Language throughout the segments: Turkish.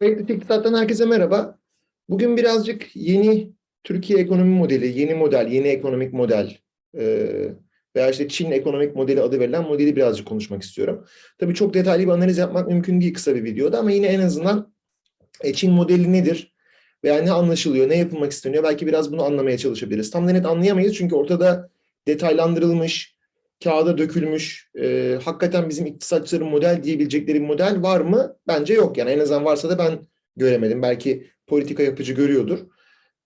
Kayıtlı İktisat'tan herkese merhaba. Bugün birazcık yeni Türkiye ekonomi modeli, yeni model, yeni ekonomik model e, veya işte Çin ekonomik modeli adı verilen modeli birazcık konuşmak istiyorum. Tabii çok detaylı bir analiz yapmak mümkün değil kısa bir videoda ama yine en azından e, Çin modeli nedir veya ne anlaşılıyor, ne yapılmak isteniyor belki biraz bunu anlamaya çalışabiliriz. Tam da net anlayamayız çünkü ortada detaylandırılmış, kağıda dökülmüş, e, hakikaten bizim iktisatçıların model diyebilecekleri bir model var mı? Bence yok. Yani en azından varsa da ben göremedim. Belki politika yapıcı görüyordur.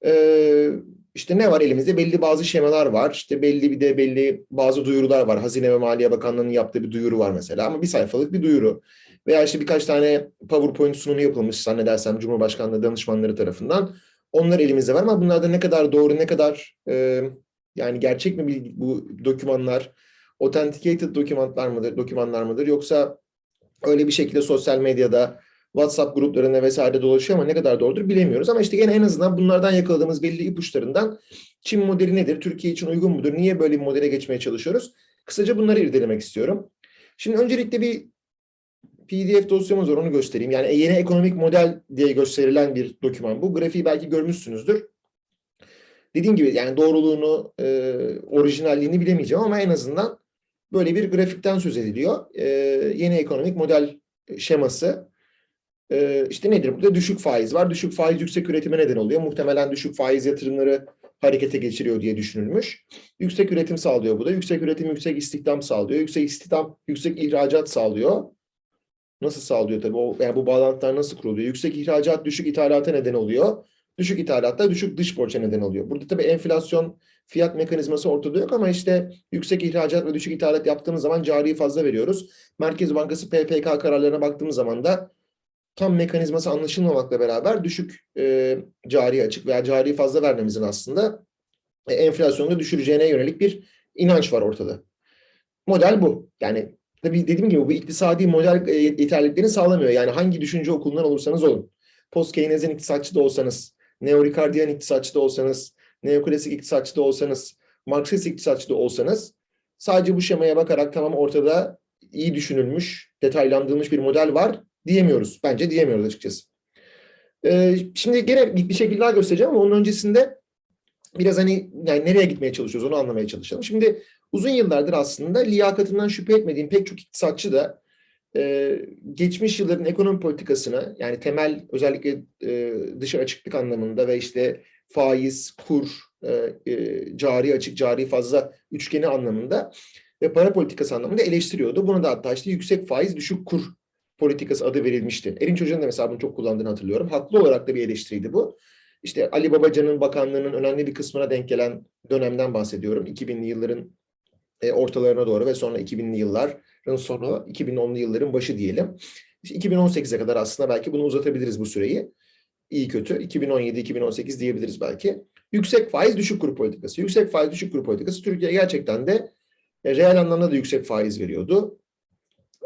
E, işte ne var elimizde? Belli bazı şemalar var. İşte belli bir de belli bazı duyurular var. Hazine ve Maliye Bakanlığı'nın yaptığı bir duyuru var mesela ama bir sayfalık bir duyuru. Veya işte birkaç tane PowerPoint sunumu yapılmış zannedersem Cumhurbaşkanlığı danışmanları tarafından. Onlar elimizde var ama bunlarda ne kadar doğru, ne kadar e, yani gerçek mi bu dokümanlar? Authenticated dokümanlar mıdır, dokümanlar mıdır yoksa öyle bir şekilde sosyal medyada WhatsApp gruplarında vesaire dolaşıyor ama ne kadar doğrudur bilemiyoruz. Ama işte gene en azından bunlardan yakaladığımız belli ipuçlarından Çin modeli nedir, Türkiye için uygun mudur, niye böyle bir modele geçmeye çalışıyoruz? Kısaca bunları irdelemek istiyorum. Şimdi öncelikle bir PDF dosyamız var onu göstereyim. Yani yeni ekonomik model diye gösterilen bir doküman bu. Grafiği belki görmüşsünüzdür. Dediğim gibi yani doğruluğunu, e, orijinalliğini bilemeyeceğim ama en azından böyle bir grafikten söz ediliyor. E, yeni ekonomik model şeması. E, işte nedir burada? Düşük faiz var. Düşük faiz yüksek üretime neden oluyor. Muhtemelen düşük faiz yatırımları harekete geçiriyor diye düşünülmüş. Yüksek üretim sağlıyor bu da. Yüksek üretim yüksek istihdam sağlıyor. Yüksek istihdam yüksek ihracat sağlıyor. Nasıl sağlıyor tabii? O, yani bu bağlantılar nasıl kuruluyor? Yüksek ihracat düşük ithalata neden oluyor. Düşük ithalatta düşük dış borca neden oluyor. Burada tabii enflasyon fiyat mekanizması ortada yok ama işte yüksek ihracat ve düşük ithalat yaptığımız zaman cari fazla veriyoruz. Merkez Bankası PPK kararlarına baktığımız zaman da tam mekanizması anlaşılmamakla beraber düşük e, cari açık veya cari fazla vermemizin aslında e, enflasyonu düşüreceğine yönelik bir inanç var ortada. Model bu. Yani tabii dediğim gibi bu iktisadi model e, yeterliliklerini sağlamıyor. Yani hangi düşünce okulundan olursanız olun. Post Keynesyen iktisatçı da olsanız, Neo-Ricardian iktisatçı da olsanız, neoklasik iktisatçı da olsanız, Marksist iktisatçı da olsanız sadece bu şemaya bakarak tamam ortada iyi düşünülmüş, detaylandırılmış bir model var diyemiyoruz. Bence diyemiyoruz açıkçası. Ee, şimdi gene bir şekilde daha göstereceğim ama onun öncesinde biraz hani yani nereye gitmeye çalışıyoruz onu anlamaya çalışalım. Şimdi uzun yıllardır aslında liyakatından şüphe etmediğim pek çok iktisatçı da e, geçmiş yılların ekonomi politikasına yani temel özellikle e, dışa açıklık anlamında ve işte faiz, kur, e, e, cari açık, cari fazla üçgeni anlamında ve para politikası anlamında eleştiriyordu. Buna da hatta işte yüksek faiz, düşük kur politikası adı verilmişti. Erinç Hoca'nın da mesela bunu çok kullandığını hatırlıyorum. Haklı olarak da bir eleştiriydi bu. İşte Ali Babacan'ın bakanlığının önemli bir kısmına denk gelen dönemden bahsediyorum. 2000'li yılların e, ortalarına doğru ve sonra 2000'li yılların sonu, 2010'lu yılların başı diyelim. İşte 2018'e kadar aslında belki bunu uzatabiliriz bu süreyi iyi kötü 2017-2018 diyebiliriz belki. Yüksek faiz düşük kur politikası. Yüksek faiz düşük kur politikası Türkiye gerçekten de e, reel anlamda da yüksek faiz veriyordu.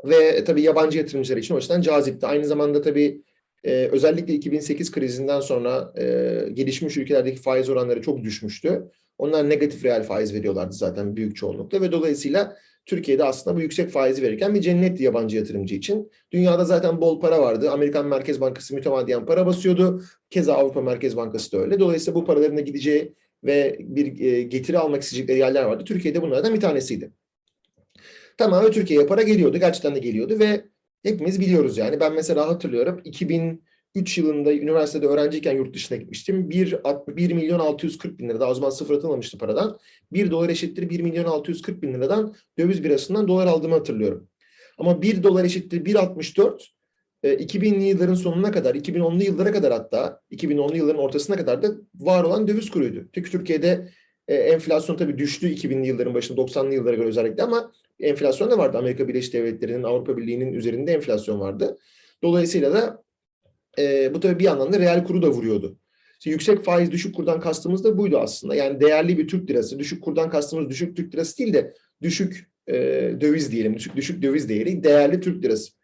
Ve e, tabii yabancı yatırımcılar için o açıdan cazipti. Aynı zamanda tabii e, özellikle 2008 krizinden sonra e, gelişmiş ülkelerdeki faiz oranları çok düşmüştü. Onlar negatif reel faiz veriyorlardı zaten büyük çoğunlukla ve dolayısıyla Türkiye'de aslında bu yüksek faizi verirken bir cennetti yabancı yatırımcı için. Dünyada zaten bol para vardı. Amerikan Merkez Bankası mütemadiyen para basıyordu. Keza Avrupa Merkez Bankası da öyle. Dolayısıyla bu paraların da gideceği ve bir e, getiri almak isteyecekleri yerler vardı. Türkiye'de bunlardan bir tanesiydi. Tamam ve Türkiye'ye para geliyordu. Gerçekten de geliyordu ve hepimiz biliyoruz yani. Ben mesela hatırlıyorum 2000 3 yılında üniversitede öğrenciyken yurt dışına gitmiştim. 1, 1 milyon 640 bin lira. Daha o zaman sıfır atılmamıştı paradan. 1 dolar eşittir 1 milyon 640 bin liradan döviz birasından dolar aldığımı hatırlıyorum. Ama 1 dolar eşittir 1.64 2000'li yılların sonuna kadar, 2010'lu yıllara kadar hatta 2010'lu yılların ortasına kadar da var olan döviz kuruydu. Çünkü Türkiye'de e, enflasyon tabii düştü 2000'li yılların başında 90'lı yıllara göre özellikle ama enflasyon da vardı. Amerika Birleşik Devletleri'nin, Avrupa Birliği'nin üzerinde enflasyon vardı. Dolayısıyla da e, bu tabii bir yandan da reel kuru da vuruyordu. İşte yüksek faiz düşük kurdan kastımız da buydu aslında. Yani değerli bir Türk lirası, düşük kurdan kastımız düşük Türk lirası değil de düşük e, döviz diyelim, düşük düşük döviz değeri, değerli Türk lirası.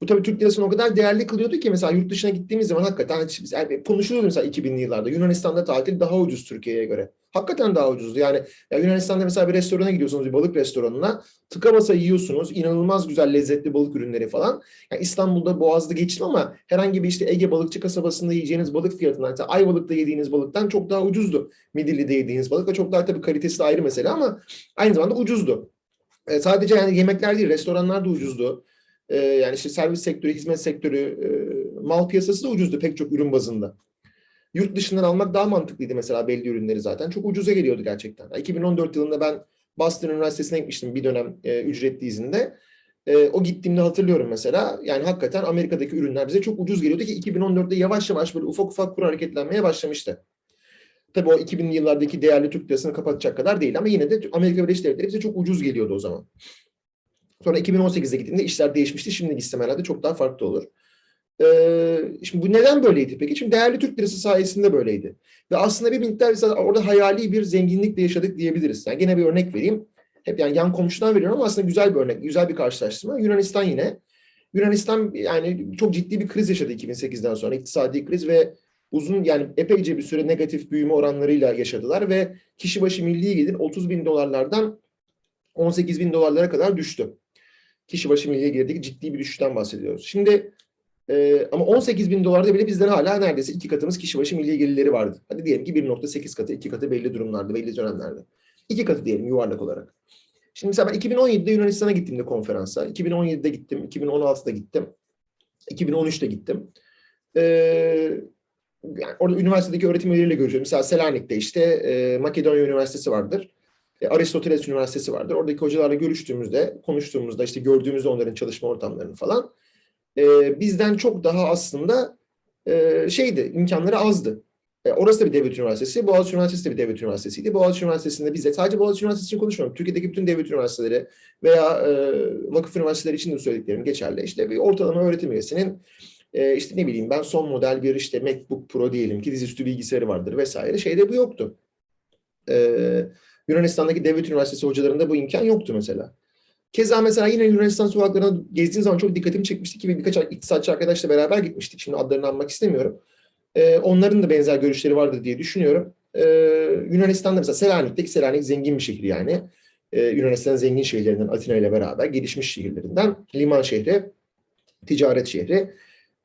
Bu tabii Türk lirasını o kadar değerli kılıyordu ki mesela yurt dışına gittiğimiz zaman hakikaten yani konuşuluyordu mesela 2000'li yıllarda. Yunanistan'da tatil daha ucuz Türkiye'ye göre. Hakikaten daha ucuzdu. Yani ya Yunanistan'da mesela bir restorana gidiyorsunuz, bir balık restoranına. Tıka basa yiyorsunuz. inanılmaz güzel, lezzetli balık ürünleri falan. Yani İstanbul'da Boğaz'da geçtim ama herhangi bir işte Ege balıkçı kasabasında yiyeceğiniz balık fiyatından, mesela Ayvalık'ta yediğiniz balıktan çok daha ucuzdu. Midilli'de yediğiniz balık. Çok daha tabii kalitesi de ayrı mesele ama aynı zamanda ucuzdu. E, sadece yani yemekler değil, restoranlar da ucuzdu. E, yani işte servis sektörü, hizmet sektörü, e, mal piyasası da ucuzdu pek çok ürün bazında. Yurt dışından almak daha mantıklıydı mesela belli ürünleri zaten. Çok ucuza geliyordu gerçekten. 2014 yılında ben Boston Üniversitesi'ne gitmiştim bir dönem e, ücretli izinde. E, o gittiğimde hatırlıyorum mesela. Yani hakikaten Amerika'daki ürünler bize çok ucuz geliyordu ki 2014'te yavaş yavaş böyle ufak ufak kur hareketlenmeye başlamıştı. Tabii o 2000'li yıllardaki değerli Türk lirasını kapatacak kadar değil ama yine de Amerika Birleşik Devletleri bize çok ucuz geliyordu o zaman. Sonra 2018'de gittiğimde işler değişmişti. Şimdi gitsem herhalde çok daha farklı olur. Ee, şimdi bu neden böyleydi peki? Şimdi değerli Türk lirası sayesinde böyleydi. Ve aslında bir miktar orada hayali bir zenginlikle yaşadık diyebiliriz. Yani gene bir örnek vereyim. Hep yani yan komşudan veriyorum ama aslında güzel bir örnek, güzel bir karşılaştırma. Yunanistan yine. Yunanistan yani çok ciddi bir kriz yaşadı 2008'den sonra. iktisadi kriz ve uzun yani epeyce bir süre negatif büyüme oranlarıyla yaşadılar ve kişi başı milli gelir 30 bin dolarlardan 18 bin dolarlara kadar düştü. Kişi başı milli gelirdeki ciddi bir düşüşten bahsediyoruz. Şimdi e, ama 18 bin dolarda bile bizden hala neredeyse iki katımız kişi başı milli gelirleri vardı. Hadi diyelim ki 1.8 katı, iki katı belli durumlarda, belli dönemlerde. İki katı diyelim yuvarlak olarak. Şimdi mesela ben 2017'de Yunanistan'a gittim de konferansa. 2017'de gittim, 2016'da gittim. 2013'te gittim. Ee, yani orada üniversitedeki öğretim üyeleriyle görüşüyorum. Mesela Selanik'te işte e, Makedonya Üniversitesi vardır. E, Aristoteles Üniversitesi vardır. Oradaki hocalarla görüştüğümüzde, konuştuğumuzda işte gördüğümüzde onların çalışma ortamlarını falan e, bizden çok daha aslında e, şeydi, imkanları azdı. E, orası da bir devlet üniversitesi, Boğaziçi Üniversitesi de bir devlet üniversitesiydi. Boğaziçi Üniversitesi'nde bize, sadece Boğaziçi Üniversitesi için konuşmuyorum. Türkiye'deki bütün devlet üniversiteleri veya e, vakıf üniversiteleri için de söylediklerim geçerli. İşte bir ortalama öğretim üyesinin e, işte ne bileyim ben son model bir işte MacBook Pro diyelim ki dizüstü bilgisayarı vardır vesaire. Şeyde bu yoktu. E, Yunanistan'daki devlet üniversitesi hocalarında bu imkan yoktu mesela. Keza mesela yine Yunanistan sokaklarına gezdiğim zaman çok dikkatimi çekmişti ki birkaç iktisatçı arkadaşla beraber gitmiştik. Şimdi adlarını anmak istemiyorum. Ee, onların da benzer görüşleri vardır diye düşünüyorum. Ee, Yunanistan'da mesela Selanik'teki Selanik zengin bir şehir yani. Ee, Yunanistan'ın zengin şehirlerinden Atina ile beraber gelişmiş şehirlerinden liman şehri, ticaret şehri.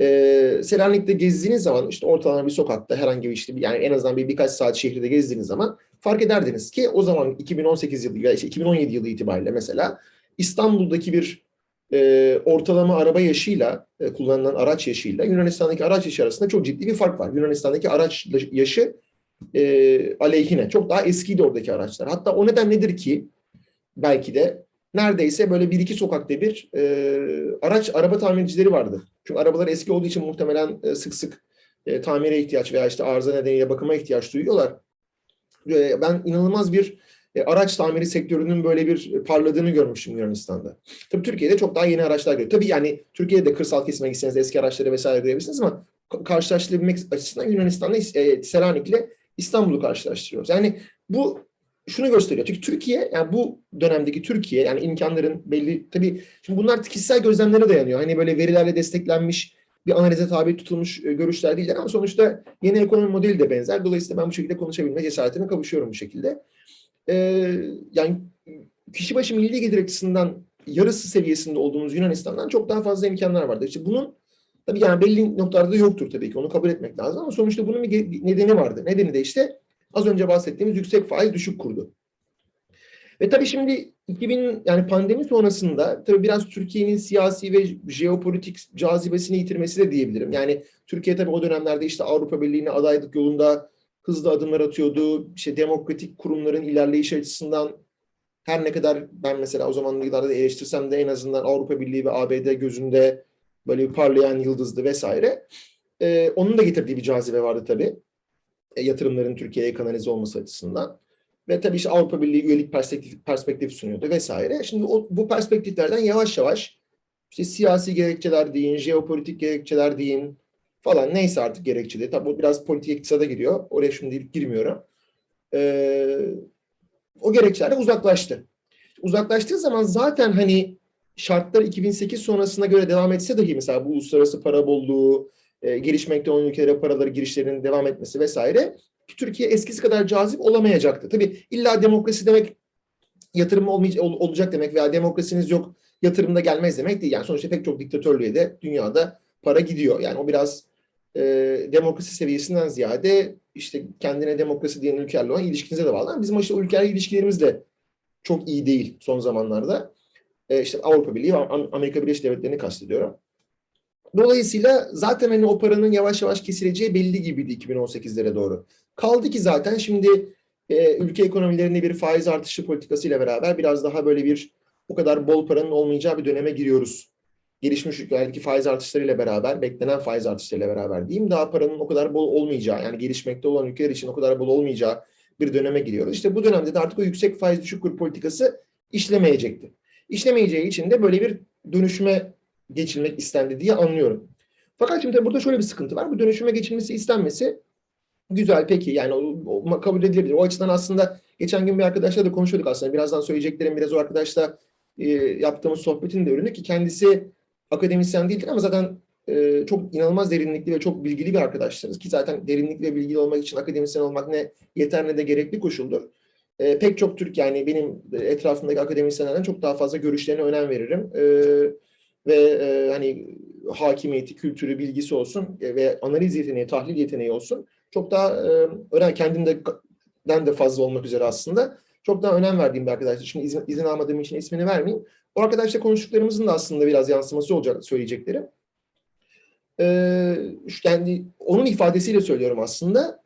Ee, Selanik'te gezdiğiniz zaman işte ortalama bir sokakta herhangi bir işte yani en azından bir birkaç saat şehirde gezdiğiniz zaman fark ederdiniz ki o zaman 2018 yılı ya işte 2017 yılı itibariyle mesela İstanbul'daki bir e, ortalama araba yaşıyla e, kullanılan araç yaşıyla Yunanistan'daki araç yaşı arasında çok ciddi bir fark var. Yunanistan'daki araç yaşı e, aleyhine. Çok daha eskiydi oradaki araçlar. Hatta o neden nedir ki belki de neredeyse böyle bir iki sokakta bir e, araç araba tamircileri vardı. Çünkü arabalar eski olduğu için muhtemelen e, sık sık e, tamire ihtiyaç veya işte arıza nedeniyle bakıma ihtiyaç duyuyorlar. E, ben inanılmaz bir e, araç tamiri sektörünün böyle bir parladığını görmüştüm Yunanistan'da. Tabii Türkiye'de çok daha yeni araçlar görüyor. Tabii yani Türkiye'de kırsal kesime gitseniz eski araçları vesaire görebilirsiniz ama karşılaştırabilmek açısından Yunanistan'da e, Selanik'le İstanbul'u karşılaştırıyoruz. Yani bu şunu gösteriyor. Çünkü Türkiye yani bu dönemdeki Türkiye yani imkanların belli tabii şimdi bunlar kişisel gözlemlere dayanıyor. Hani böyle verilerle desteklenmiş bir analize tabi tutulmuş e, görüşler değiller ama sonuçta yeni ekonomi modeli de benzer. Dolayısıyla ben bu şekilde konuşabilme cesaretine kavuşuyorum bu şekilde e, yani kişi başı milli gelir açısından yarısı seviyesinde olduğumuz Yunanistan'dan çok daha fazla imkanlar vardır. İşte bunun tabii yani belli noktalarda yoktur tabii ki onu kabul etmek lazım ama sonuçta bunun bir nedeni vardı. Nedeni de işte az önce bahsettiğimiz yüksek faiz düşük kurdu. Ve tabii şimdi 2000 yani pandemi sonrasında tabii biraz Türkiye'nin siyasi ve jeopolitik cazibesini yitirmesi de diyebilirim. Yani Türkiye tabii o dönemlerde işte Avrupa Birliği'ne adaylık yolunda hızlı adımlar atıyordu. İşte demokratik kurumların ilerleyiş açısından her ne kadar ben mesela o zaman yıllarda da eleştirsem de en azından Avrupa Birliği ve ABD gözünde böyle bir parlayan yıldızdı vesaire. Ee, onun da getirdiği bir cazibe vardı tabii. E, yatırımların Türkiye'ye kanalize olması açısından. Ve tabii işte Avrupa Birliği üyelik perspektif, perspektif sunuyordu vesaire. Şimdi o, bu perspektiflerden yavaş yavaş işte siyasi gerekçeler deyin, jeopolitik gerekçeler deyin, falan neyse artık gerekçeli. Tabi bu biraz politik iktisada giriyor. Oraya şimdi girmiyorum. Ee, o gerekçelerle uzaklaştı. Uzaklaştığı zaman zaten hani şartlar 2008 sonrasına göre devam etse dahi mesela bu uluslararası para bolluğu, e, gelişmekte olan ülkelere paraları girişlerinin devam etmesi vesaire Türkiye eskisi kadar cazip olamayacaktı. Tabii illa demokrasi demek yatırım olmayacak, ol, olacak demek veya demokrasiniz yok yatırımda gelmez demek değil. Yani sonuçta pek çok diktatörlüğe de dünyada para gidiyor. Yani o biraz e, demokrasi seviyesinden ziyade işte kendine demokrasi diyen ülkelerle olan ilişkinize de bağlı. Bizim işte ülkelerle ilişkilerimiz de çok iyi değil son zamanlarda. E, işte Avrupa Birliği ve Amerika Birleşik Devletleri'ni kastediyorum. Dolayısıyla zaten hani o paranın yavaş yavaş kesileceği belli gibiydi 2018'lere doğru. Kaldı ki zaten şimdi e, ülke ekonomilerinde bir faiz artışı politikasıyla beraber biraz daha böyle bir o kadar bol paranın olmayacağı bir döneme giriyoruz. Gelişmiş ülkelerdeki faiz artışlarıyla beraber, beklenen faiz artışlarıyla beraber diyeyim, daha paranın o kadar bol olmayacağı, yani gelişmekte olan ülkeler için o kadar bol olmayacağı bir döneme giriyoruz. İşte bu dönemde de artık o yüksek faiz düşük kur politikası işlemeyecekti. İşlemeyeceği için de böyle bir dönüşüme geçilmek istendi diye anlıyorum. Fakat şimdi burada şöyle bir sıkıntı var. Bu dönüşüme geçilmesi istenmesi güzel peki yani o, o, kabul edilebilir. O açıdan aslında geçen gün bir arkadaşla da konuşuyorduk aslında. Birazdan söyleyeceklerim biraz o arkadaşla e, yaptığımız sohbetin de ürünü ki kendisi akademisyen değildir ama zaten e, çok inanılmaz derinlikli ve çok bilgili bir arkadaşlarız ki zaten derinlikli ve bilgili olmak için akademisyen olmak ne yeter ne de gerekli koşuldur. E, pek çok Türk yani benim etrafımdaki akademisyenlerden çok daha fazla görüşlerine önem veririm. E, ve e, hani hakimiyeti, kültürü, bilgisi olsun ve analiz yeteneği, tahlil yeteneği olsun. Çok daha e, önemli, kendimden de fazla olmak üzere aslında. Çok daha önem verdiğim bir arkadaşlar. Şimdi izin, izin almadığım için ismini vermeyeyim. O arkadaşla konuştuklarımızın da aslında biraz yansıması olacak söyleyeceklerim. Ee, kendi onun ifadesiyle söylüyorum aslında.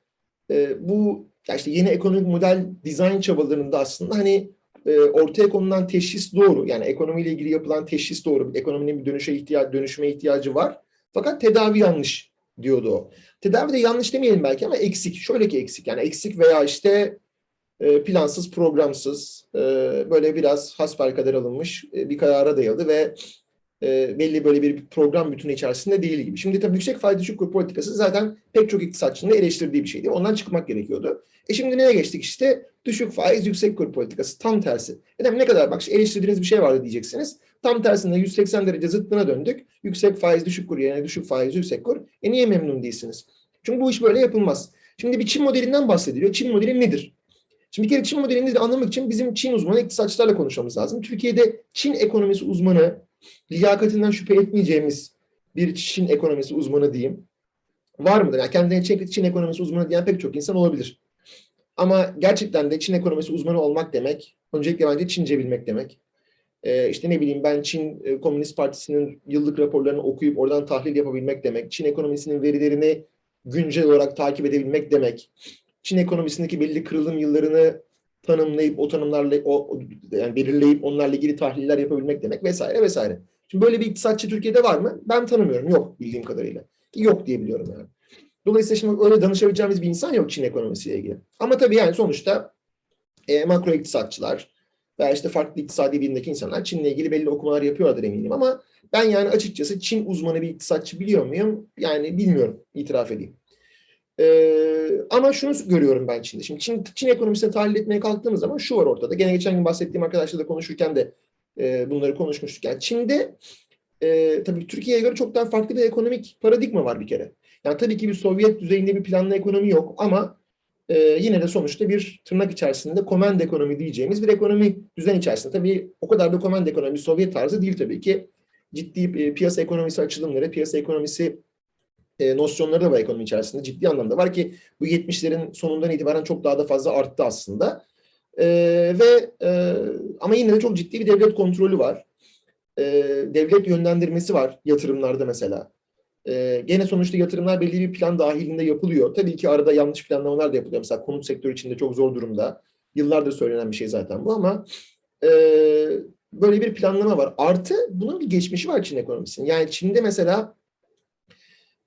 Ee, bu ya işte yeni ekonomik model dizayn çabalarında aslında hani e, ortaya konulan teşhis doğru. Yani ekonomiyle ilgili yapılan teşhis doğru. Ekonominin bir dönüşe ihtiyacı, dönüşme ihtiyacı var. Fakat tedavi yanlış diyordu o. Tedavi de yanlış demeyelim belki ama eksik. Şöyle ki eksik. Yani eksik veya işte e, plansız, programsız, e, böyle biraz hasbelkader alınmış e, bir karara dayalı ve belli böyle bir program bütünü içerisinde değil gibi. Şimdi tabii yüksek faiz düşük kur politikası zaten pek çok iktisatçının eleştirdiği bir şeydi. Ondan çıkmak gerekiyordu. E şimdi neye geçtik işte? Düşük faiz yüksek kur politikası. Tam tersi. Neden ne kadar bak işte eleştirdiğiniz bir şey vardı diyeceksiniz. Tam tersinde 180 derece zıttına döndük. Yüksek faiz düşük kur yerine düşük faiz yüksek kur. E niye memnun değilsiniz? Çünkü bu iş böyle yapılmaz. Şimdi bir Çin modelinden bahsediliyor. Çin modeli nedir? Şimdi bir kere Çin modelini de anlamak için bizim Çin uzmanı iktisatçılarla konuşmamız lazım. Türkiye'de Çin ekonomisi uzmanı, liyakatinden şüphe etmeyeceğimiz bir Çin ekonomisi uzmanı diyeyim. Var mıdır? Yani kendine Çin, Çin ekonomisi uzmanı diyen pek çok insan olabilir. Ama gerçekten de Çin ekonomisi uzmanı olmak demek, öncelikle bence Çince bilmek demek. Ee, işte ne bileyim ben Çin e, Komünist Partisi'nin yıllık raporlarını okuyup oradan tahlil yapabilmek demek. Çin ekonomisinin verilerini güncel olarak takip edebilmek demek. Çin ekonomisindeki belli kırılım yıllarını tanımlayıp o tanımlarla o yani belirleyip onlarla ilgili tahliller yapabilmek demek vesaire vesaire. Şimdi böyle bir iktisatçı Türkiye'de var mı? Ben tanımıyorum. Yok bildiğim kadarıyla. Yok diye biliyorum yani. Dolayısıyla şimdi öyle danışabileceğimiz bir insan yok Çin ekonomisiyle ilgili. Ama tabii yani sonuçta e, makro iktisatçılar veya işte farklı iktisadi bilimdeki insanlar Çin'le ilgili belli okumalar yapıyorlar eminim ama ben yani açıkçası Çin uzmanı bir iktisatçı biliyor muyum? Yani bilmiyorum, itiraf edeyim. Ee, ama şunu görüyorum ben Çin'de. Şimdi Çin, Çin ekonomisini tahlil etmeye kalktığımız zaman şu var ortada. Gene geçen gün bahsettiğim arkadaşlarla konuşurken de e, bunları konuşmuştuk. Yani Çin'de e, tabii Türkiye'ye göre çok daha farklı bir ekonomik paradigma var bir kere. Yani tabii ki bir Sovyet düzeyinde bir planlı ekonomi yok ama e, yine de sonuçta bir tırnak içerisinde komand ekonomi diyeceğimiz bir ekonomi düzen içerisinde. Tabii o kadar da komand ekonomi Sovyet tarzı değil tabii ki. Ciddi e, piyasa ekonomisi açılımları, piyasa ekonomisi e, nosyonları da var ekonomi içerisinde. Ciddi anlamda var ki bu 70'lerin sonundan itibaren çok daha da fazla arttı aslında. E, ve e, ama yine de çok ciddi bir devlet kontrolü var. E, devlet yönlendirmesi var yatırımlarda mesela. E, gene sonuçta yatırımlar belli bir plan dahilinde yapılıyor. Tabii ki arada yanlış planlamalar da yapılıyor. Mesela konut sektörü içinde çok zor durumda. Yıllardır söylenen bir şey zaten bu ama e, böyle bir planlama var. Artı bunun bir geçmişi var Çin ekonomisinin. Yani Çin'de mesela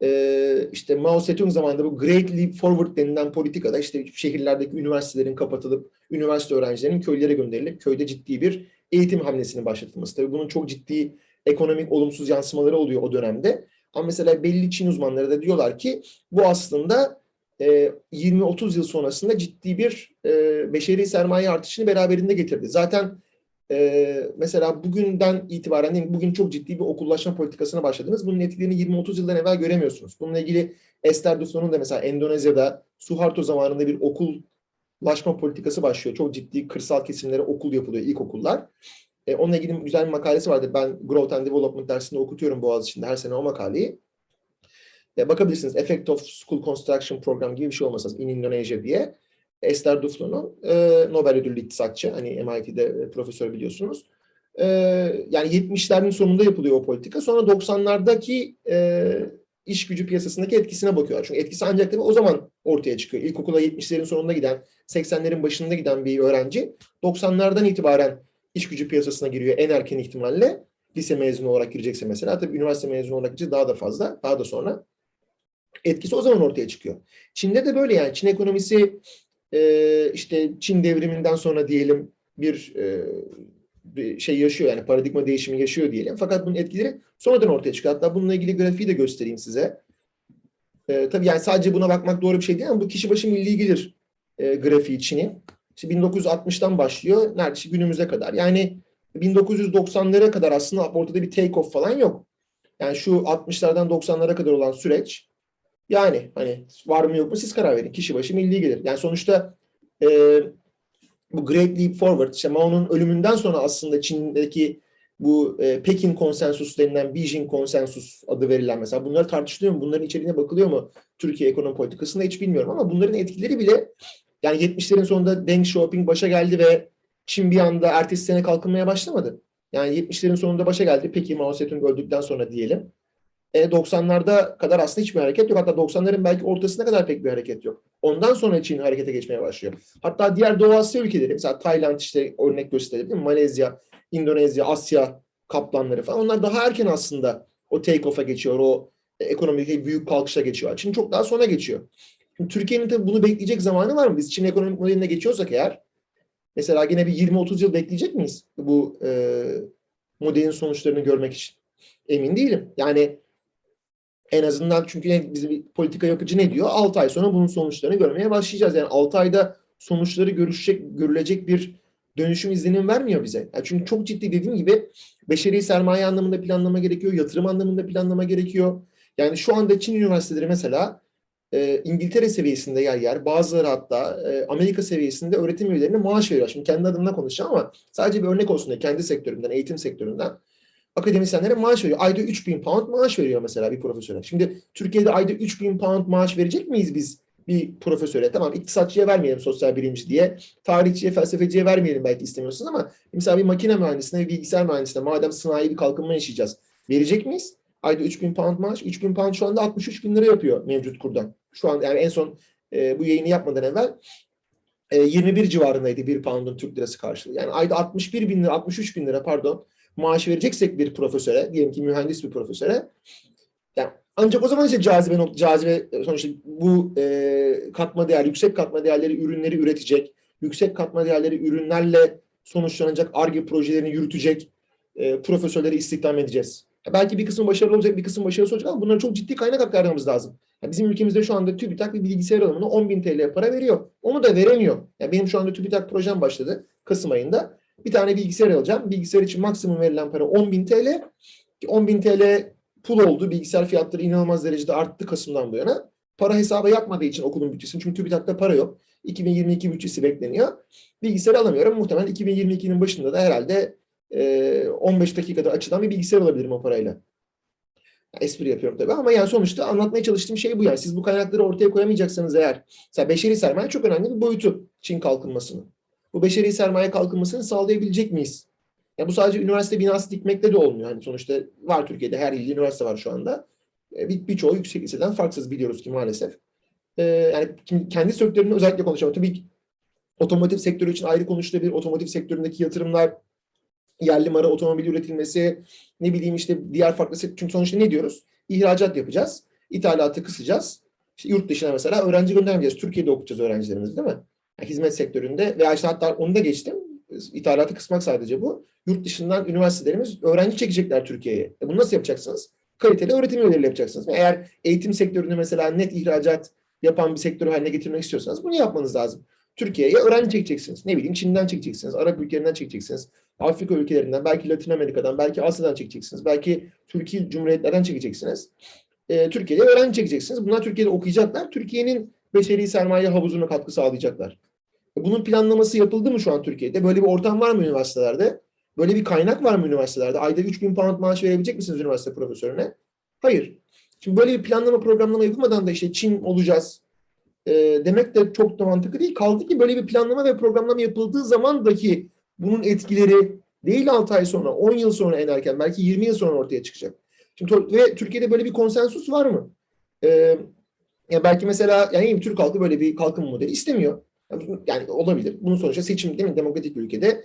e, işte Mao Zedong zamanında bu Great Leap Forward denilen politikada işte şehirlerdeki üniversitelerin kapatılıp üniversite öğrencilerinin köylere gönderilip köyde ciddi bir eğitim hamlesinin başlatılması. Tabii bunun çok ciddi ekonomik olumsuz yansımaları oluyor o dönemde. Ama mesela belli Çin uzmanları da diyorlar ki bu aslında e, 20-30 yıl sonrasında ciddi bir e, beşeri sermaye artışını beraberinde getirdi. Zaten e, mesela bugünden itibaren değil bugün çok ciddi bir okullaşma politikasına başladınız. Bunun etkilerini 20-30 yıldan evvel göremiyorsunuz. Bununla ilgili Esther Duflo'nun da mesela Endonezya'da Suharto zamanında bir okullaşma politikası başlıyor. Çok ciddi kırsal kesimlere okul yapılıyor, ilkokullar. E, onunla ilgili güzel bir makalesi vardı. Ben Growth and Development dersinde okutuyorum Boğaziçi'nde her sene o makaleyi. E, bakabilirsiniz. Effect of School Construction Program gibi bir şey olmasa in Indonesia diye. Esther Duflo'nun e, Nobel ödüllü iktisatçı. Hani MIT'de e, profesör biliyorsunuz. E, yani 70'lerin sonunda yapılıyor o politika. Sonra 90'lardaki e, iş gücü piyasasındaki etkisine bakıyorlar. Çünkü etkisi ancak tabii o zaman ortaya çıkıyor. İlkokula 70'lerin sonunda giden, 80'lerin başında giden bir öğrenci 90'lardan itibaren iş gücü piyasasına giriyor en erken ihtimalle. Lise mezunu olarak girecekse mesela. Tabii üniversite mezunu olarak girecek daha da fazla. Daha da sonra. Etkisi o zaman ortaya çıkıyor. Çin'de de böyle yani. Çin ekonomisi e, işte Çin devriminden sonra diyelim bir, e, bir şey yaşıyor yani paradigma değişimi yaşıyor diyelim. Fakat bunun etkileri sonradan ortaya çıkıyor. Hatta bununla ilgili grafiği de göstereyim size. E, tabii yani sadece buna bakmak doğru bir şey değil ama bu kişi başı milli gelir e, grafiği Çin'in. İşte 1960'tan başlıyor neredeyse günümüze kadar. Yani 1990'lara kadar aslında ortada bir take off falan yok. Yani şu 60'lardan 90'lara kadar olan süreç yani hani var mı yok mu siz karar verin. Kişi başı milli gelir. Yani sonuçta e, bu Great Leap Forward, işte Mao'nun ölümünden sonra aslında Çin'deki bu e, Pekin konsensus denilen Beijing konsensus adı verilen mesela bunlar tartışılıyor mu? Bunların içeriğine bakılıyor mu? Türkiye ekonomi politikasında hiç bilmiyorum ama bunların etkileri bile yani 70'lerin sonunda Deng Xiaoping başa geldi ve Çin bir anda ertesi sene kalkınmaya başlamadı. Yani 70'lerin sonunda başa geldi. Peki Mao Zedong öldükten sonra diyelim. E, 90'larda kadar aslında hiçbir hareket yok. Hatta 90'ların belki ortasına kadar pek bir hareket yok. Ondan sonra Çin harekete geçmeye başlıyor. Hatta diğer Doğu Asya ülkeleri, mesela Tayland işte örnek mi? Malezya, Endonezya, Asya kaplanları falan. Onlar daha erken aslında o take off'a geçiyor, o ekonomik büyük kalkışa geçiyor. Çin çok daha sonra geçiyor. Türkiye'nin tabii bunu bekleyecek zamanı var mı? Biz Çin ekonomik modeline geçiyorsak eğer, mesela yine bir 20-30 yıl bekleyecek miyiz bu e, modelin sonuçlarını görmek için? Emin değilim. Yani en azından çünkü bizim politika yapıcı ne diyor? 6 ay sonra bunun sonuçlarını görmeye başlayacağız. Yani 6 ayda sonuçları görüşecek, görülecek bir dönüşüm izlenim vermiyor bize. Yani çünkü çok ciddi dediğim gibi beşeri sermaye anlamında planlama gerekiyor, yatırım anlamında planlama gerekiyor. Yani şu anda Çin üniversiteleri mesela e, İngiltere seviyesinde yer yer, bazıları hatta e, Amerika seviyesinde öğretim üyelerine maaş veriyor. Şimdi kendi adımdan konuşacağım ama sadece bir örnek olsun diye kendi sektörümden, eğitim sektöründen akademisyenlere maaş veriyor. Ayda 3000 pound maaş veriyor mesela bir profesöre. Şimdi Türkiye'de ayda 3000 pound maaş verecek miyiz biz bir profesöre? Tamam iktisatçıya vermeyelim sosyal bilimci diye. Tarihçiye, felsefeciye vermeyelim belki istemiyorsunuz ama mesela bir makine mühendisine, bir bilgisayar mühendisine madem sanayi bir kalkınma yaşayacağız. Verecek miyiz? Ayda 3000 pound maaş. 3000 pound şu anda 63 bin lira yapıyor mevcut kurdan. Şu an yani en son e, bu yayını yapmadan evvel e, 21 civarındaydı bir pound'un Türk lirası karşılığı. Yani ayda 61 bin lira, 63 bin lira pardon maaş vereceksek bir profesöre, diyelim ki mühendis bir profesöre, yani ancak o zaman işte cazibe, cazibe sonuçta bu e, katma değer, yüksek katma değerleri ürünleri üretecek, yüksek katma değerleri ürünlerle sonuçlanacak ARGE projelerini yürütecek e, profesörleri istihdam edeceğiz. Belki bir kısmı başarılı olacak, bir kısmı başarısız olacak ama bunlara çok ciddi kaynak aktarmamız lazım. Yani bizim ülkemizde şu anda TÜBİTAK bir bilgisayar alımına 10 bin TL para veriyor. Onu da veremiyor. Yani benim şu anda TÜBİTAK projem başladı Kasım ayında. Bir tane bilgisayar alacağım. Bilgisayar için maksimum verilen para 10.000 TL. 10.000 TL pul oldu. Bilgisayar fiyatları inanılmaz derecede arttı Kasım'dan bu yana. Para hesabı yapmadığı için okulun bütçesini. Çünkü TÜBİTAK'ta para yok. 2022 bütçesi bekleniyor. Bilgisayar alamıyorum. Muhtemelen 2022'nin başında da herhalde e, 15 dakikada açılan bir bilgisayar alabilirim o parayla. Espri yapıyorum tabii ama yani sonuçta anlatmaya çalıştığım şey bu yani. Siz bu kaynakları ortaya koyamayacaksanız eğer, mesela beşeri sermaye çok önemli bir boyutu Çin kalkınmasının bu beşeri sermaye kalkınmasını sağlayabilecek miyiz? Ya bu sadece üniversite binası dikmekle de olmuyor. Hani sonuçta var Türkiye'de her ilde üniversite var şu anda. E, bir, birçoğu yüksek liseden farksız biliyoruz ki maalesef. Ee, yani kendi sektörünü özellikle konuşalım. Tabii otomotiv sektörü için ayrı konuşulabilir. Otomotiv sektöründeki yatırımlar, yerli mara otomobil üretilmesi, ne bileyim işte diğer farklı çünkü sonuçta ne diyoruz? İhracat yapacağız, ithalatı kısacağız. İşte yurt dışına mesela öğrenci göndermeyeceğiz. Türkiye'de okutacağız öğrencilerimizi değil mi? Hizmet sektöründe veya işte hatta onu da geçtim. İthalatı kısmak sadece bu. Yurt dışından üniversitelerimiz öğrenci çekecekler Türkiye'ye. E bunu nasıl yapacaksınız? Kaliteli öğretim üyeleriyle yapacaksınız. Eğer eğitim sektöründe mesela net ihracat yapan bir sektör haline getirmek istiyorsanız bunu yapmanız lazım. Türkiye'ye öğrenci çekeceksiniz. Ne bileyim Çin'den çekeceksiniz, Arap ülkelerinden çekeceksiniz, Afrika ülkelerinden, belki Latin Amerika'dan, belki Asya'dan çekeceksiniz. Belki Türkiye Cumhuriyetlerden çekeceksiniz. E, Türkiye'de öğrenci çekeceksiniz. Bunlar Türkiye'de okuyacaklar. Türkiye'nin beşeri sermaye havuzuna katkı sağlayacaklar. E, Bunun planlaması yapıldı mı şu an Türkiye'de? Böyle bir ortam var mı üniversitelerde? Böyle bir kaynak var mı üniversitelerde? Ayda 3000 pound maaş verebilecek misiniz üniversite profesörüne? Hayır. Şimdi böyle bir planlama programlama yapılmadan da işte Çin olacağız e, demek de çok da mantıklı değil. Kaldı ki böyle bir planlama ve programlama yapıldığı zaman dahi bunun etkileri değil 6 ay sonra, 10 yıl sonra en erken, belki 20 yıl sonra ortaya çıkacak. Şimdi ve Türkiye'de böyle bir konsensus var mı? E, ya belki mesela yani Türk halkı böyle bir kalkınma modeli istemiyor. Yani, olabilir. Bunun sonuçta seçim değil mi? Demokratik bir ülkede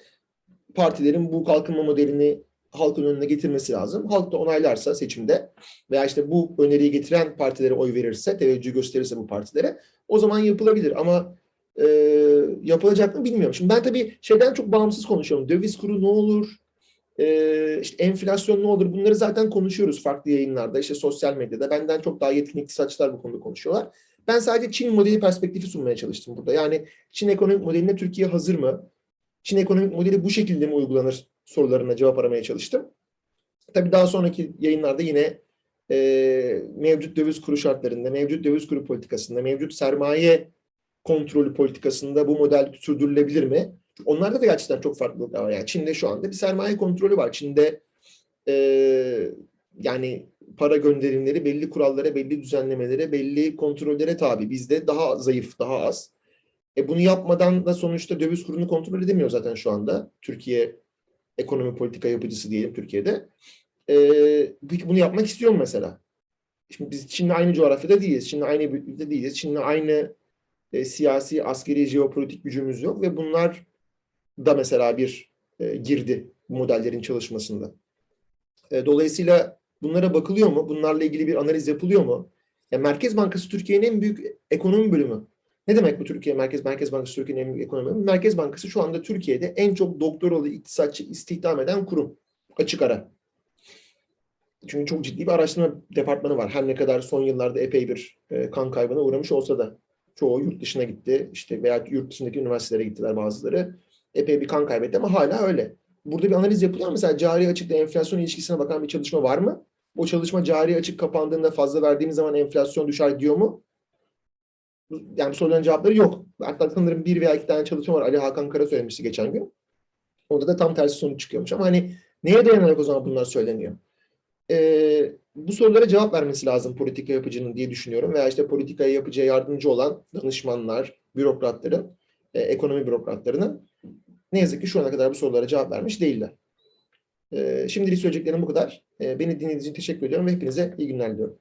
partilerin bu kalkınma modelini halkın önüne getirmesi lazım. Halk da onaylarsa seçimde veya işte bu öneriyi getiren partilere oy verirse, teveccüh gösterirse bu partilere o zaman yapılabilir. Ama e, yapılacak mı bilmiyorum. Şimdi ben tabii şeyden çok bağımsız konuşuyorum. Döviz kuru ne olur? E, işte enflasyon ne olur? Bunları zaten konuşuyoruz farklı yayınlarda, işte sosyal medyada. Benden çok daha yetkin iktisatçılar bu konuda konuşuyorlar. Ben sadece Çin modeli perspektifi sunmaya çalıştım burada. Yani Çin ekonomik modeline Türkiye hazır mı? Çin ekonomik modeli bu şekilde mi uygulanır sorularına cevap aramaya çalıştım. Tabii daha sonraki yayınlarda yine e, mevcut döviz kuru şartlarında, mevcut döviz kuru politikasında, mevcut sermaye kontrolü politikasında bu model sürdürülebilir mi? Onlarda da gerçekten çok farklılıklar var. Yani Çin'de şu anda bir sermaye kontrolü var. Çin'de e, yani para gönderimleri belli kurallara, belli düzenlemelere, belli kontrollere tabi. Bizde daha zayıf, daha az. E bunu yapmadan da sonuçta döviz kurunu kontrol edemiyor zaten şu anda. Türkiye ekonomi politika yapıcısı diyelim Türkiye'de. E, peki bunu yapmak istiyorum mesela. Şimdi biz Çin'le aynı coğrafyada değiliz. Çin'le aynı büyüklükte değiliz. Çin'le aynı e, siyasi, askeri, jeopolitik gücümüz yok ve bunlar da mesela bir e, girdi modellerin çalışmasında. E, dolayısıyla bunlara bakılıyor mu? Bunlarla ilgili bir analiz yapılıyor mu? Ya Merkez Bankası Türkiye'nin en büyük ekonomi bölümü. Ne demek bu Türkiye Merkez Merkez Bankası Türkiye'nin en büyük ekonomi bölümü? Merkez Bankası şu anda Türkiye'de en çok doktoralı iktisatçı istihdam eden kurum. Açık ara. Çünkü çok ciddi bir araştırma departmanı var. Her ne kadar son yıllarda epey bir e, kan kaybına uğramış olsa da çoğu yurt dışına gitti. işte veya yurt dışındaki üniversitelere gittiler bazıları. Epey bir kan kaybetti ama hala öyle. Burada bir analiz yapılıyor mu? Mesela cari açıkla enflasyon ilişkisine bakan bir çalışma var mı? O çalışma cari açık kapandığında fazla verdiğimiz zaman enflasyon düşer diyor mu? Yani bu soruların cevapları yok. Hatta sanırım bir veya iki tane çalışma var. Ali Hakan Kara söylemişti geçen gün. Onda da tam tersi sonuç çıkıyormuş. Ama hani neye dayanarak o zaman bunlar söyleniyor? Ee, bu sorulara cevap vermesi lazım politika yapıcının diye düşünüyorum. Veya işte politikaya yapıcıya yardımcı olan danışmanlar, bürokratların, e, ekonomi bürokratlarının ne yazık ki şu ana kadar bu sorulara cevap vermiş değiller. Ee, şimdilik söyleyeceklerim bu kadar. Ee, beni dinlediğiniz için teşekkür ediyorum ve hepinize iyi günler diliyorum.